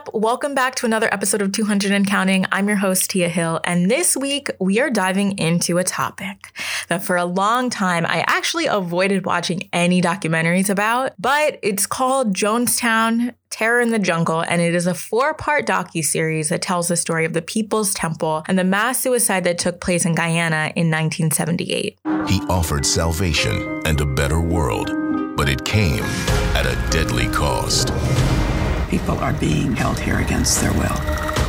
up? Welcome back to another episode of 200 and Counting. I'm your host, Tia Hill, and this week we are diving into a topic that for a long time I actually avoided watching any documentaries about, but it's called Jonestown Terror in the Jungle, and it is a four-part docu-series that tells the story of the People's Temple and the mass suicide that took place in Guyana in 1978. He offered salvation and a better world, but it came at a deadly cost. People are being held here against their will.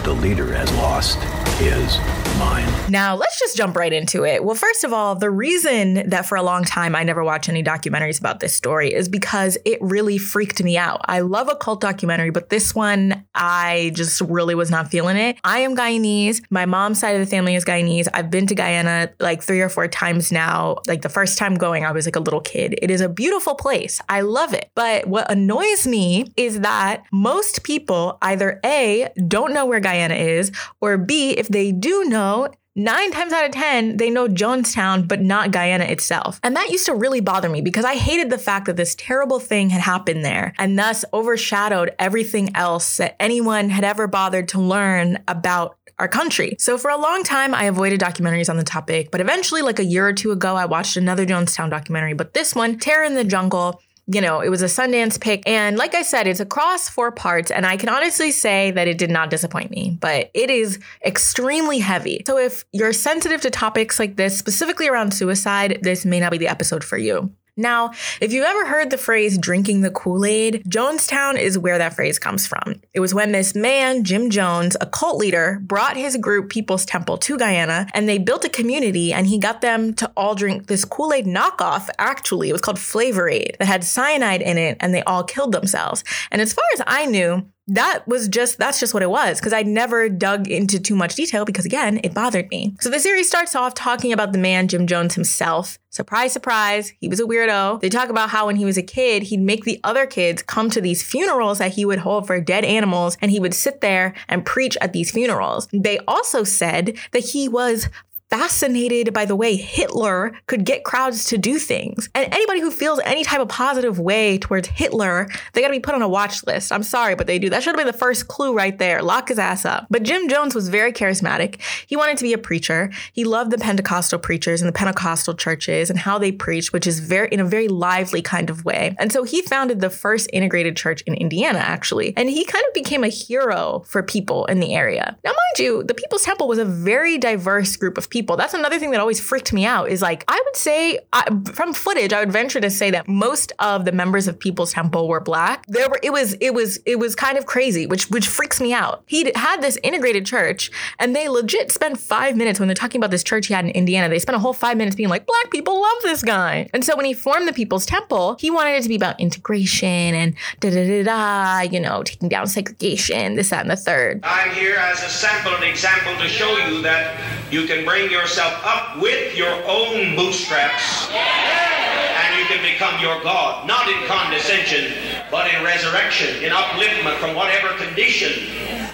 The leader has lost his mind. Now, let's just jump right into it. Well, first of all, the reason that for a long time I never watched any documentaries about this story is because it really freaked me out. I love a cult documentary, but this one, I just really was not feeling it. I am Guyanese. My mom's side of the family is Guyanese. I've been to Guyana like three or four times now. Like the first time going, I was like a little kid. It is a beautiful place. I love it. But what annoys me is that most people either A, don't know where Guyana is, or B, if they do know, Nine times out of 10, they know Jonestown, but not Guyana itself. And that used to really bother me because I hated the fact that this terrible thing had happened there and thus overshadowed everything else that anyone had ever bothered to learn about our country. So for a long time, I avoided documentaries on the topic, but eventually, like a year or two ago, I watched another Jonestown documentary, but this one, Terror in the Jungle, you know, it was a Sundance pick. And like I said, it's across four parts. And I can honestly say that it did not disappoint me, but it is extremely heavy. So if you're sensitive to topics like this, specifically around suicide, this may not be the episode for you. Now, if you've ever heard the phrase drinking the Kool Aid, Jonestown is where that phrase comes from. It was when this man, Jim Jones, a cult leader, brought his group People's Temple to Guyana and they built a community and he got them to all drink this Kool Aid knockoff. Actually, it was called Flavor Aid that had cyanide in it and they all killed themselves. And as far as I knew, that was just that's just what it was because I never dug into too much detail because again it bothered me. So the series starts off talking about the man Jim Jones himself. Surprise surprise, he was a weirdo. They talk about how when he was a kid, he'd make the other kids come to these funerals that he would hold for dead animals and he would sit there and preach at these funerals. They also said that he was fascinated by the way Hitler could get crowds to do things. And anybody who feels any type of positive way towards Hitler, they gotta be put on a watch list. I'm sorry, but they do. That should have been the first clue right there. Lock his ass up. But Jim Jones was very charismatic. He wanted to be a preacher. He loved the Pentecostal preachers and the Pentecostal churches and how they preached, which is very in a very lively kind of way. And so he founded the first integrated church in Indiana, actually. And he kind of became a hero for people in the area. Now, mind you, the People's Temple was a very diverse group of people people. That's another thing that always freaked me out is like, I would say I, from footage, I would venture to say that most of the members of People's Temple were black. There were, it was, it was, it was kind of crazy, which, which freaks me out. He had this integrated church and they legit spent five minutes when they're talking about this church he had in Indiana. They spent a whole five minutes being like, black people love this guy. And so when he formed the People's Temple, he wanted it to be about integration and da da da da, you know, taking down segregation, this, that, and the third. I'm here as a sample and example to show you that you can bring yourself up with your own bootstraps. And you can become your God, not in condescension, but in resurrection, in upliftment from whatever condition,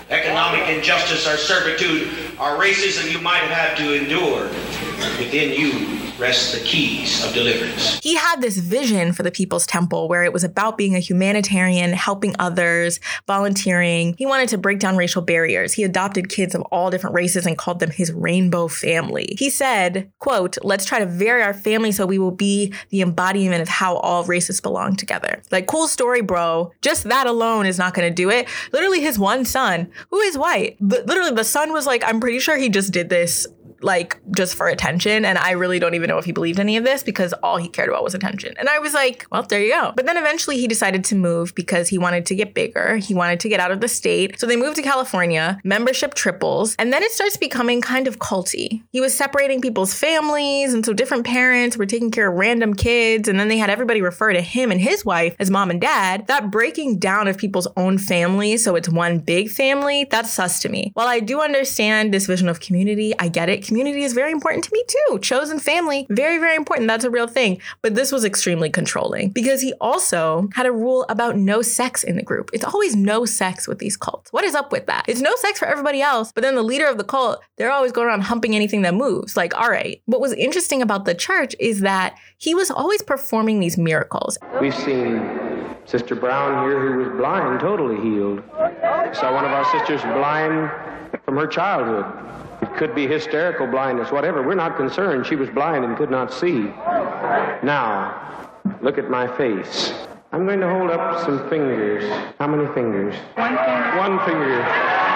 economic injustice or servitude or racism you might have had to endure. Within you rests the keys of deliverance. He had this vision for the People's Temple where it was about being a humanitarian, helping others, volunteering. He wanted to break down racial barriers. He adopted kids of all different races and called them his rainbow family. He said, quote, let's try to vary our family so we will be the embodiment of how all races belong together. Like, cool story, bro. Just that alone is not going to do it. Literally, his one son, who is white, literally, the son was like, I'm pretty sure he just did this like just for attention. And I really don't even know if he believed any of this because all he cared about was attention. And I was like, well, there you go. But then eventually he decided to move because he wanted to get bigger. He wanted to get out of the state. So they moved to California, membership triples, and then it starts becoming kind of culty. He was separating people's families. And so different parents were taking care of random kids. And then they had everybody refer to him and his wife as mom and dad. That breaking down of people's own family so it's one big family, that's sus to me. While I do understand this vision of community, I get it community is very important to me too. Chosen family, very, very important. That's a real thing. But this was extremely controlling because he also had a rule about no sex in the group. It's always no sex with these cults. What is up with that? It's no sex for everybody else, but then the leader of the cult, they're always going around humping anything that moves. Like, all right. What was interesting about the church is that he was always performing these miracles. We've seen Sister Brown here, who was blind, totally healed. Saw one of our sisters blind from her childhood. It could be hysterical blindness, whatever. We're not concerned. She was blind and could not see. Now, look at my face. I'm going to hold up some fingers. How many fingers? One finger. One finger.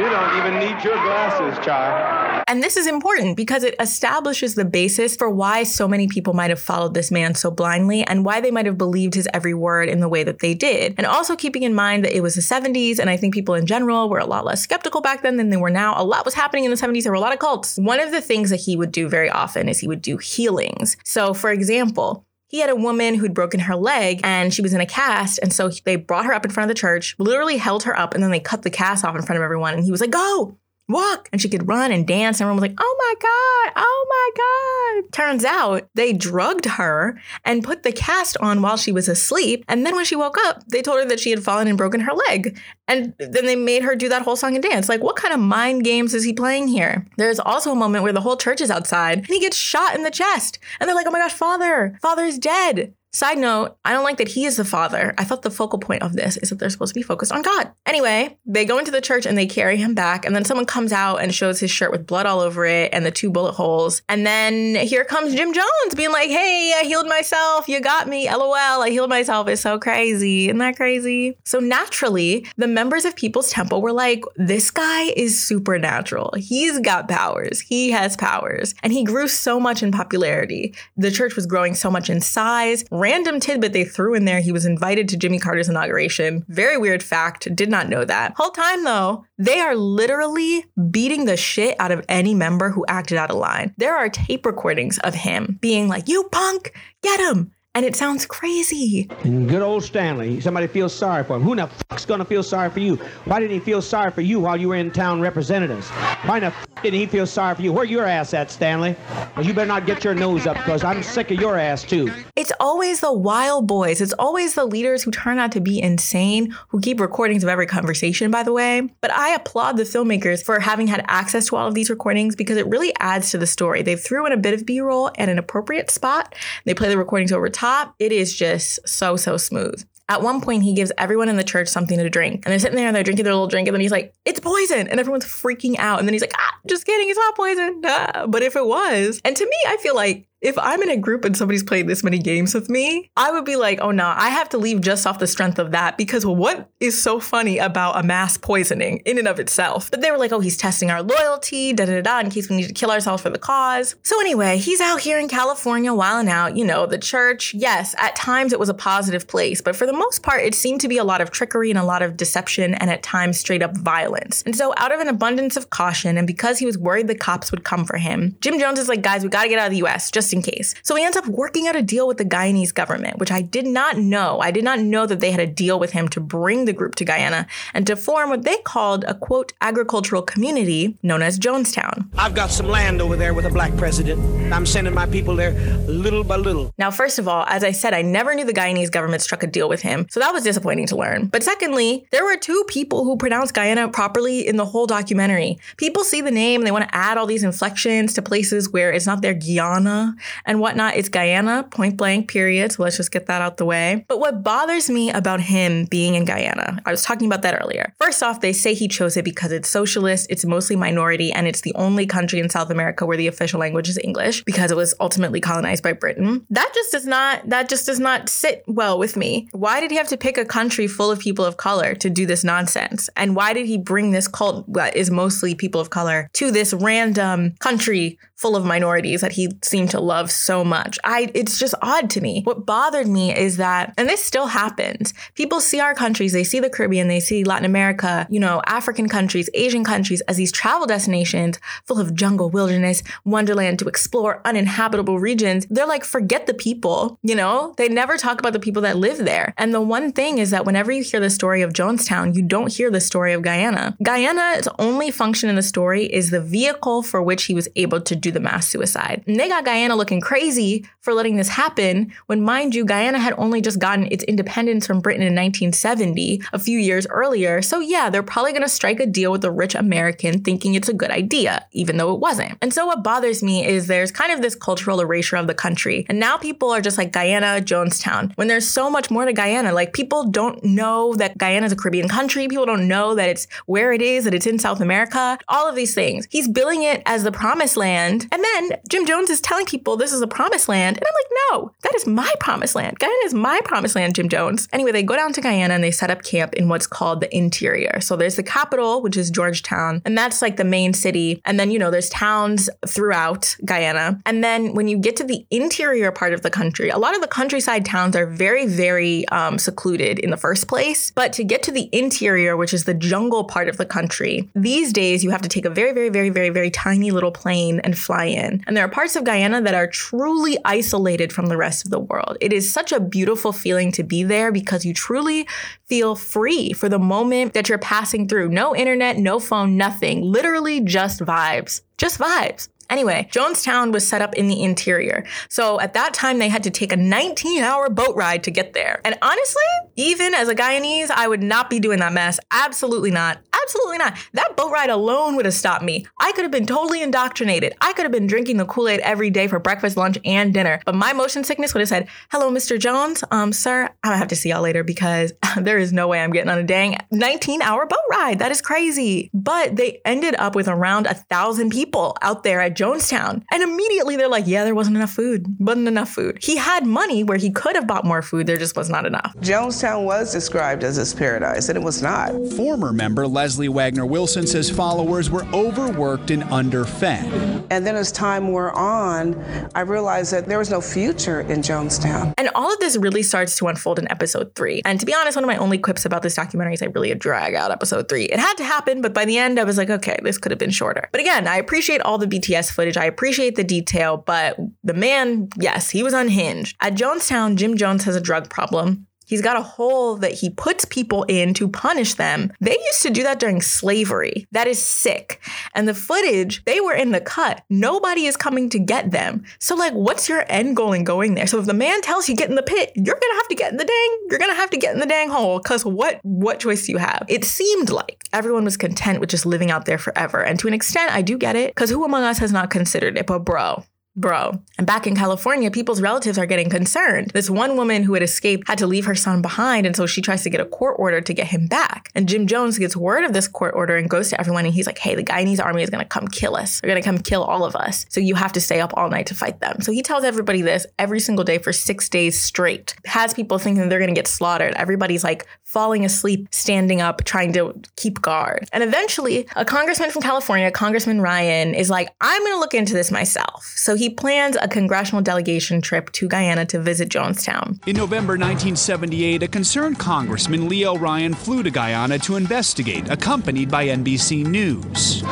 You don't even need your glasses, child. And this is important because it establishes the basis for why so many people might have followed this man so blindly and why they might have believed his every word in the way that they did. And also keeping in mind that it was the 70s, and I think people in general were a lot less skeptical back then than they were now. A lot was happening in the 70s. There were a lot of cults. One of the things that he would do very often is he would do healings. So, for example, he had a woman who'd broken her leg and she was in a cast. And so they brought her up in front of the church, literally held her up, and then they cut the cast off in front of everyone. And he was like, Go, walk. And she could run and dance. And everyone was like, oh my God, oh my God. Turns out they drugged her and put the cast on while she was asleep. And then when she woke up, they told her that she had fallen and broken her leg. And then they made her do that whole song and dance. Like, what kind of mind games is he playing here? There's also a moment where the whole church is outside and he gets shot in the chest. And they're like, oh my gosh, father, father's dead. Side note, I don't like that he is the father. I thought the focal point of this is that they're supposed to be focused on God. Anyway, they go into the church and they carry him back, and then someone comes out and shows his shirt with blood all over it and the two bullet holes. And then here comes Jim Jones being like, hey, I healed myself. You got me. LOL. I healed myself. It's so crazy. Isn't that crazy? So naturally, the members of People's Temple were like, this guy is supernatural. He's got powers. He has powers. And he grew so much in popularity. The church was growing so much in size random tidbit they threw in there. He was invited to Jimmy Carter's inauguration. Very weird fact. Did not know that. Whole time though, they are literally beating the shit out of any member who acted out of line. There are tape recordings of him being like, you punk, get him and it sounds crazy. And good old Stanley, somebody feels sorry for him. Who the fuck's gonna feel sorry for you? Why didn't he feel sorry for you while you were in town representatives? Why the fuck didn't he feel sorry for you? Where your ass at, Stanley? Well, you better not get your nose up because I'm sick of your ass too. It's always the wild boys. It's always the leaders who turn out to be insane, who keep recordings of every conversation, by the way. But I applaud the filmmakers for having had access to all of these recordings because it really adds to the story. They threw in a bit of B-roll at an appropriate spot. They play the recordings over time top, it is just so, so smooth. At one point, he gives everyone in the church something to drink. And they're sitting there and they're drinking their little drink. And then he's like, it's poison. And everyone's freaking out. And then he's like, ah, just kidding. It's not poison. Ah. But if it was, and to me, I feel like if I'm in a group and somebody's played this many games with me, I would be like, oh no, I have to leave just off the strength of that because what is so funny about a mass poisoning in and of itself? But they were like, oh, he's testing our loyalty, da da da, in case we need to kill ourselves for the cause. So anyway, he's out here in California wilding out. You know, the church, yes, at times it was a positive place, but for the most part, it seemed to be a lot of trickery and a lot of deception and at times straight up violence. And so, out of an abundance of caution, and because he was worried the cops would come for him, Jim Jones is like, guys, we gotta get out of the US just in case. So he ends up working out a deal with the Guyanese government, which I did not know. I did not know that they had a deal with him to bring the group to Guyana and to form what they called a quote agricultural community known as Jonestown. I've got some land over there with a black president. I'm sending my people there little by little. Now, first of all, as I said, I never knew the Guyanese government struck a deal with him. So that was disappointing to learn. But secondly, there were two people who pronounced Guyana properly in the whole documentary. People see the name, they want to add all these inflections to places where it's not their Guyana and whatnot. It's Guyana, point blank, period. So let's just get that out the way. But what bothers me about him being in Guyana, I was talking about that earlier. First off, they say he chose it because it's socialist, it's mostly minority, and it's the only country in South America where the official language is English because it was ultimately colonized by Britain. That just does not that just does not sit well with me. Why did he have to pick a country full of people of color to do this nonsense? And why did he bring this cult that is mostly people of color to this random country full of minorities that he seemed to love so much. I it's just odd to me. What bothered me is that and this still happens. People see our countries, they see the Caribbean, they see Latin America, you know, African countries, Asian countries as these travel destinations full of jungle, wilderness, wonderland to explore uninhabitable regions. They're like forget the people, you know? They never talk about the people that live there. And the one thing is that whenever you hear the story of Jonestown, you don't hear the story of Guyana. Guyana's only function in the story is the vehicle for which he was able to do do the mass suicide. And they got Guyana looking crazy for letting this happen when, mind you, Guyana had only just gotten its independence from Britain in 1970, a few years earlier. So, yeah, they're probably going to strike a deal with the rich American thinking it's a good idea, even though it wasn't. And so, what bothers me is there's kind of this cultural erasure of the country. And now people are just like Guyana, Jonestown, when there's so much more to Guyana. Like, people don't know that Guyana is a Caribbean country. People don't know that it's where it is, that it's in South America, all of these things. He's billing it as the promised land. And then Jim Jones is telling people this is a promised land. And I'm like, no, that is my promised land. Guyana is my promised land, Jim Jones. Anyway, they go down to Guyana and they set up camp in what's called the interior. So there's the capital, which is Georgetown, and that's like the main city. And then, you know, there's towns throughout Guyana. And then when you get to the interior part of the country, a lot of the countryside towns are very, very um, secluded in the first place. But to get to the interior, which is the jungle part of the country, these days you have to take a very, very, very, very, very tiny little plane and fly in. And there are parts of Guyana that are truly isolated from the rest of the world. It is such a beautiful feeling to be there because you truly feel free for the moment that you're passing through. No internet, no phone, nothing. Literally just vibes. Just vibes. Anyway, Jonestown was set up in the interior. So at that time, they had to take a 19 hour boat ride to get there. And honestly, even as a Guyanese, I would not be doing that mess. Absolutely not. Absolutely not. That boat ride alone would have stopped me. I could have been totally indoctrinated. I could have been drinking the Kool Aid every day for breakfast, lunch, and dinner. But my motion sickness would have said, Hello, Mr. Jones. Um, sir, I'm gonna have to see y'all later because there is no way I'm getting on a dang 19 hour boat ride. That is crazy. But they ended up with around a thousand people out there at Jonestown. And immediately they're like, yeah, there wasn't enough food. Wasn't enough food. He had money where he could have bought more food. There just was not enough. Jonestown was described as his paradise, and it was not. Former member Leslie Wagner Wilson says followers were overworked and underfed. And then as time wore on, I realized that there was no future in Jonestown. And all of this really starts to unfold in episode three. And to be honest, one of my only quips about this documentary is I really drag out episode three. It had to happen, but by the end, I was like, okay, this could have been shorter. But again, I appreciate all the BTS footage. I appreciate the detail, but the man, yes, he was unhinged. At Jonestown, Jim Jones has a drug problem. He's got a hole that he puts people in to punish them. They used to do that during slavery. That is sick. And the footage, they were in the cut. Nobody is coming to get them. So, like, what's your end goal in going there? So, if the man tells you get in the pit, you're gonna have to get in the dang, you're gonna have to get in the dang hole. Cause what what choice do you have? It seemed like everyone was content with just living out there forever. And to an extent, I do get it. Cause who among us has not considered it? But bro, Bro. And back in California, people's relatives are getting concerned. This one woman who had escaped had to leave her son behind, and so she tries to get a court order to get him back. And Jim Jones gets word of this court order and goes to everyone, and he's like, hey, the Guyanese army is gonna come kill us. They're gonna come kill all of us. So you have to stay up all night to fight them. So he tells everybody this every single day for six days straight. Has people thinking they're gonna get slaughtered. Everybody's like falling asleep, standing up, trying to keep guard. And eventually, a congressman from California, Congressman Ryan, is like, I'm gonna look into this myself. So he plans a congressional delegation trip to Guyana to visit Jonestown. In November 1978, a concerned Congressman Leo Ryan flew to Guyana to investigate, accompanied by NBC News.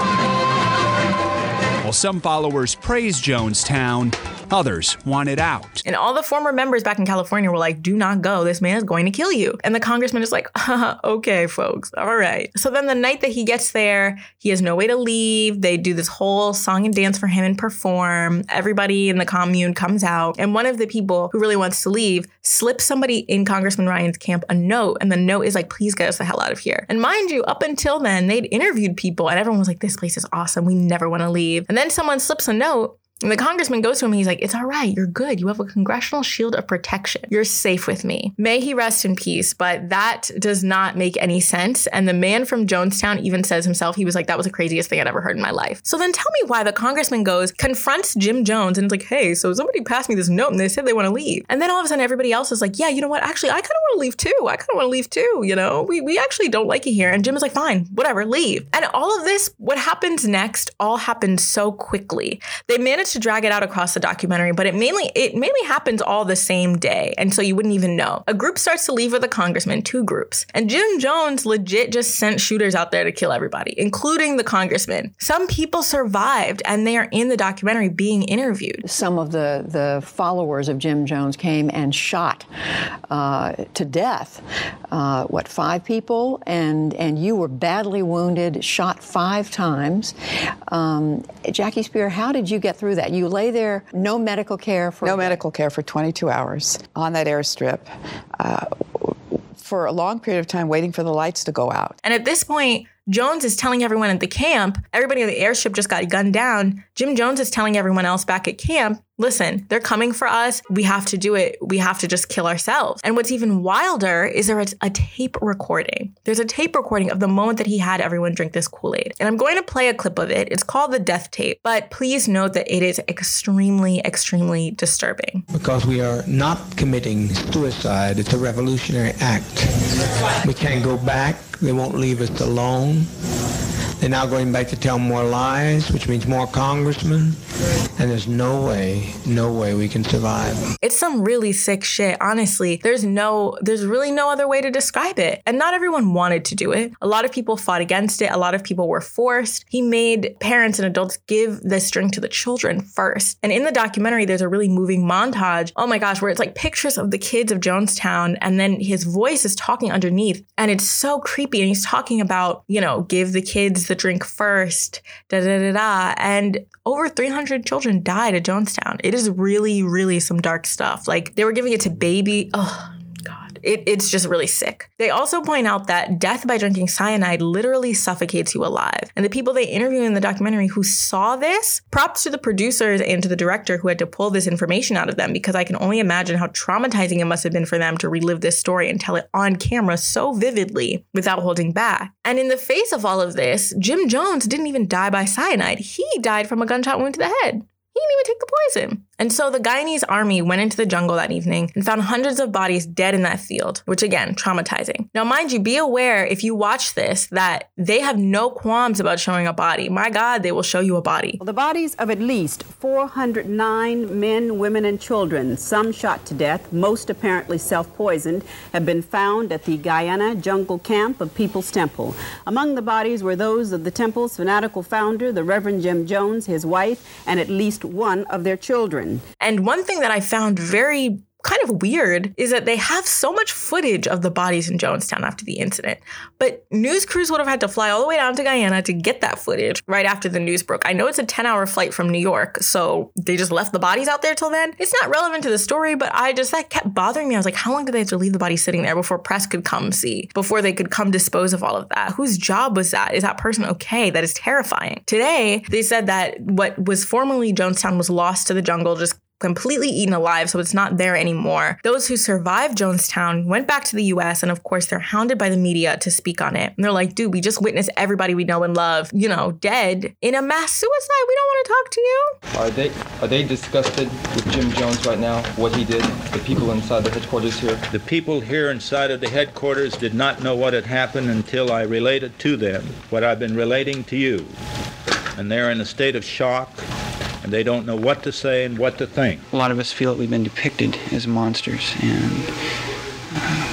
While some followers praised Jonestown, Others wanted out. And all the former members back in California were like, do not go. This man is going to kill you. And the congressman is like, okay, folks. All right. So then the night that he gets there, he has no way to leave. They do this whole song and dance for him and perform. Everybody in the commune comes out. And one of the people who really wants to leave slips somebody in Congressman Ryan's camp a note. And the note is like, please get us the hell out of here. And mind you, up until then, they'd interviewed people and everyone was like, this place is awesome. We never want to leave. And then someone slips a note and the congressman goes to him and he's like, It's all right. You're good. You have a congressional shield of protection. You're safe with me. May he rest in peace. But that does not make any sense. And the man from Jonestown even says himself, he was like, That was the craziest thing I'd ever heard in my life. So then tell me why the congressman goes, confronts Jim Jones, and it's like, Hey, so somebody passed me this note and they said they want to leave. And then all of a sudden everybody else is like, Yeah, you know what? Actually, I kind of want to leave too. I kind of want to leave too. You know, we, we actually don't like it here. And Jim is like, Fine, whatever, leave. And all of this, what happens next, all happens so quickly. They manage to drag it out across the documentary, but it mainly it mainly happens all the same day, and so you wouldn't even know. A group starts to leave with a congressman, two groups, and Jim Jones legit just sent shooters out there to kill everybody, including the congressman. Some people survived, and they are in the documentary being interviewed. Some of the the followers of Jim Jones came and shot uh, to death. Uh, what five people, and and you were badly wounded, shot five times. Um, Jackie Speier, how did you get through that? You lay there, no medical care for no medical care for 22 hours on that airstrip. Uh, for a long period of time, waiting for the lights to go out. And at this point, Jones is telling everyone at the camp, everybody on the airship just got gunned down. Jim Jones is telling everyone else back at camp, listen, they're coming for us. We have to do it. We have to just kill ourselves. And what's even wilder is there a, a tape recording. There's a tape recording of the moment that he had everyone drink this Kool Aid. And I'm going to play a clip of it. It's called the death tape, but please note that it is extremely, extremely disturbing. Because we are not committing suicide, it's a revolutionary act. We can't go back. They won't leave us alone. They're now going back to tell more lies, which means more congressmen. And there's no way, no way we can survive. It's some really sick shit. Honestly, there's no, there's really no other way to describe it. And not everyone wanted to do it. A lot of people fought against it. A lot of people were forced. He made parents and adults give this drink to the children first. And in the documentary, there's a really moving montage. Oh my gosh, where it's like pictures of the kids of Jonestown, and then his voice is talking underneath, and it's so creepy. And he's talking about, you know, give the kids the drink first, da da da da. And over 300 children died at Jonestown. It is really, really some dark stuff. Like they were giving it to baby. Oh, it, it's just really sick. They also point out that death by drinking cyanide literally suffocates you alive. And the people they interview in the documentary who saw this, props to the producers and to the director who had to pull this information out of them because I can only imagine how traumatizing it must have been for them to relive this story and tell it on camera so vividly without holding back. And in the face of all of this, Jim Jones didn't even die by cyanide. He died from a gunshot wound to the head. Didn't even take the poison. And so the Guyanese army went into the jungle that evening and found hundreds of bodies dead in that field, which again, traumatizing. Now, mind you, be aware if you watch this that they have no qualms about showing a body. My God, they will show you a body. The bodies of at least 409 men, women, and children, some shot to death, most apparently self poisoned, have been found at the Guyana jungle camp of People's Temple. Among the bodies were those of the temple's fanatical founder, the Reverend Jim Jones, his wife, and at least one of their children. And one thing that I found very kind of weird is that they have so much footage of the bodies in Jonestown after the incident. But news crews would have had to fly all the way down to Guyana to get that footage right after the news broke. I know it's a 10 hour flight from New York, so they just left the bodies out there till then. It's not relevant to the story, but I just, that kept bothering me. I was like, how long did they have to leave the body sitting there before press could come see, before they could come dispose of all of that? Whose job was that? Is that person okay? That is terrifying. Today, they said that what was formerly Jonestown was lost to the jungle, just completely eaten alive, so it's not there anymore. Those who survived Jonestown went back to the US, and of course, they're hounded by the media to speak on it. And they're like, dude, we just witnessed everybody we know and love, you know, dead in a mass suicide. We don't want to talk to you. Are they are they disgusted with Jim Jones right now? What he did? The people inside the headquarters here? The people here inside of the headquarters did not know what had happened until I related to them what I've been relating to you. And they're in a state of shock and they don't know what to say and what to think. A lot of us feel that we've been depicted as monsters, and uh,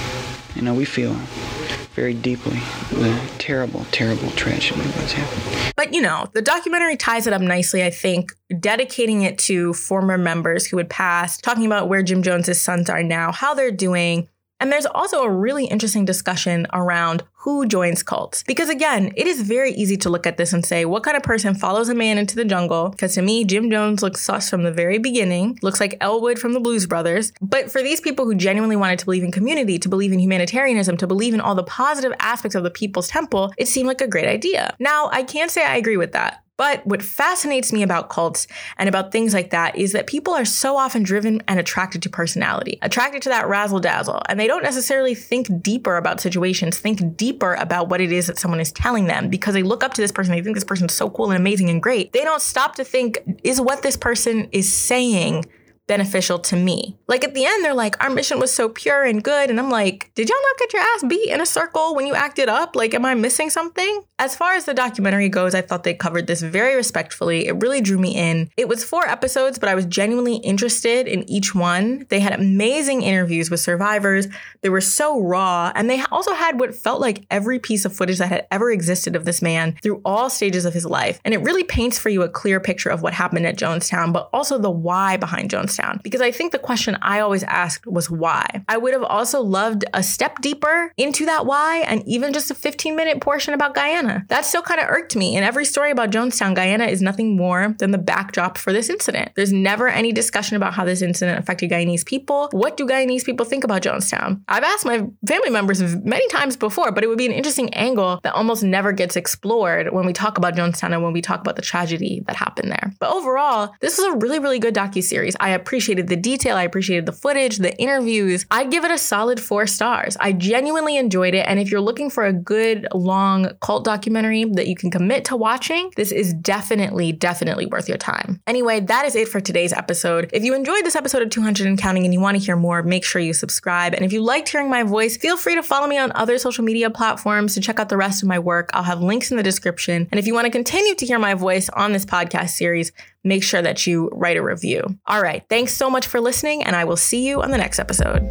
you know we feel very deeply the terrible, terrible tragedy of what's happened. But you know, the documentary ties it up nicely, I think, dedicating it to former members who had passed, talking about where Jim Jones's sons are now, how they're doing. And there's also a really interesting discussion around who joins cults. Because again, it is very easy to look at this and say, what kind of person follows a man into the jungle? Because to me, Jim Jones looks sus from the very beginning, looks like Elwood from the Blues Brothers. But for these people who genuinely wanted to believe in community, to believe in humanitarianism, to believe in all the positive aspects of the People's Temple, it seemed like a great idea. Now, I can't say I agree with that. But what fascinates me about cults and about things like that is that people are so often driven and attracted to personality, attracted to that razzle dazzle, and they don't necessarily think deeper about situations, think deeper about what it is that someone is telling them because they look up to this person, they think this person's so cool and amazing and great. They don't stop to think, is what this person is saying beneficial to me. Like at the end, they're like, our mission was so pure and good. And I'm like, did y'all not get your ass beat in a circle when you acted up? Like, am I missing something? As far as the documentary goes, I thought they covered this very respectfully. It really drew me in. It was four episodes, but I was genuinely interested in each one. They had amazing interviews with survivors. They were so raw. And they also had what felt like every piece of footage that had ever existed of this man through all stages of his life. And it really paints for you a clear picture of what happened at Jonestown, but also the why behind Jonestown. Because I think the question I always asked was why. I would have also loved a step deeper into that why and even just a 15 minute portion about Guyana. That still kind of irked me. In every story about Jonestown, Guyana is nothing more than the backdrop for this incident. There's never any discussion about how this incident affected Guyanese people. What do Guyanese people think about Jonestown? I've asked my family members many times before, but it would be an interesting angle that almost never gets explored when we talk about Jonestown and when we talk about the tragedy that happened there. But overall, this was a really, really good docu-series. I appreciated the detail, I appreciated the footage, the interviews. I'd give it a solid four stars. I genuinely enjoyed it. And if you're looking for a good, long cult documentary that you can commit to watching, this is definitely, definitely worth your time. Anyway, that is it for today's episode. If you enjoyed this episode of 200 and Counting and you want to hear more, make sure you subscribe. And if you liked hearing my voice, feel free to follow me on other social media platforms to check out the rest of my work. I'll have links in the description. And if you want to continue to hear my voice on this podcast series, make sure that you write a review. All right. Thanks so much for listening, and I will see you on the next episode.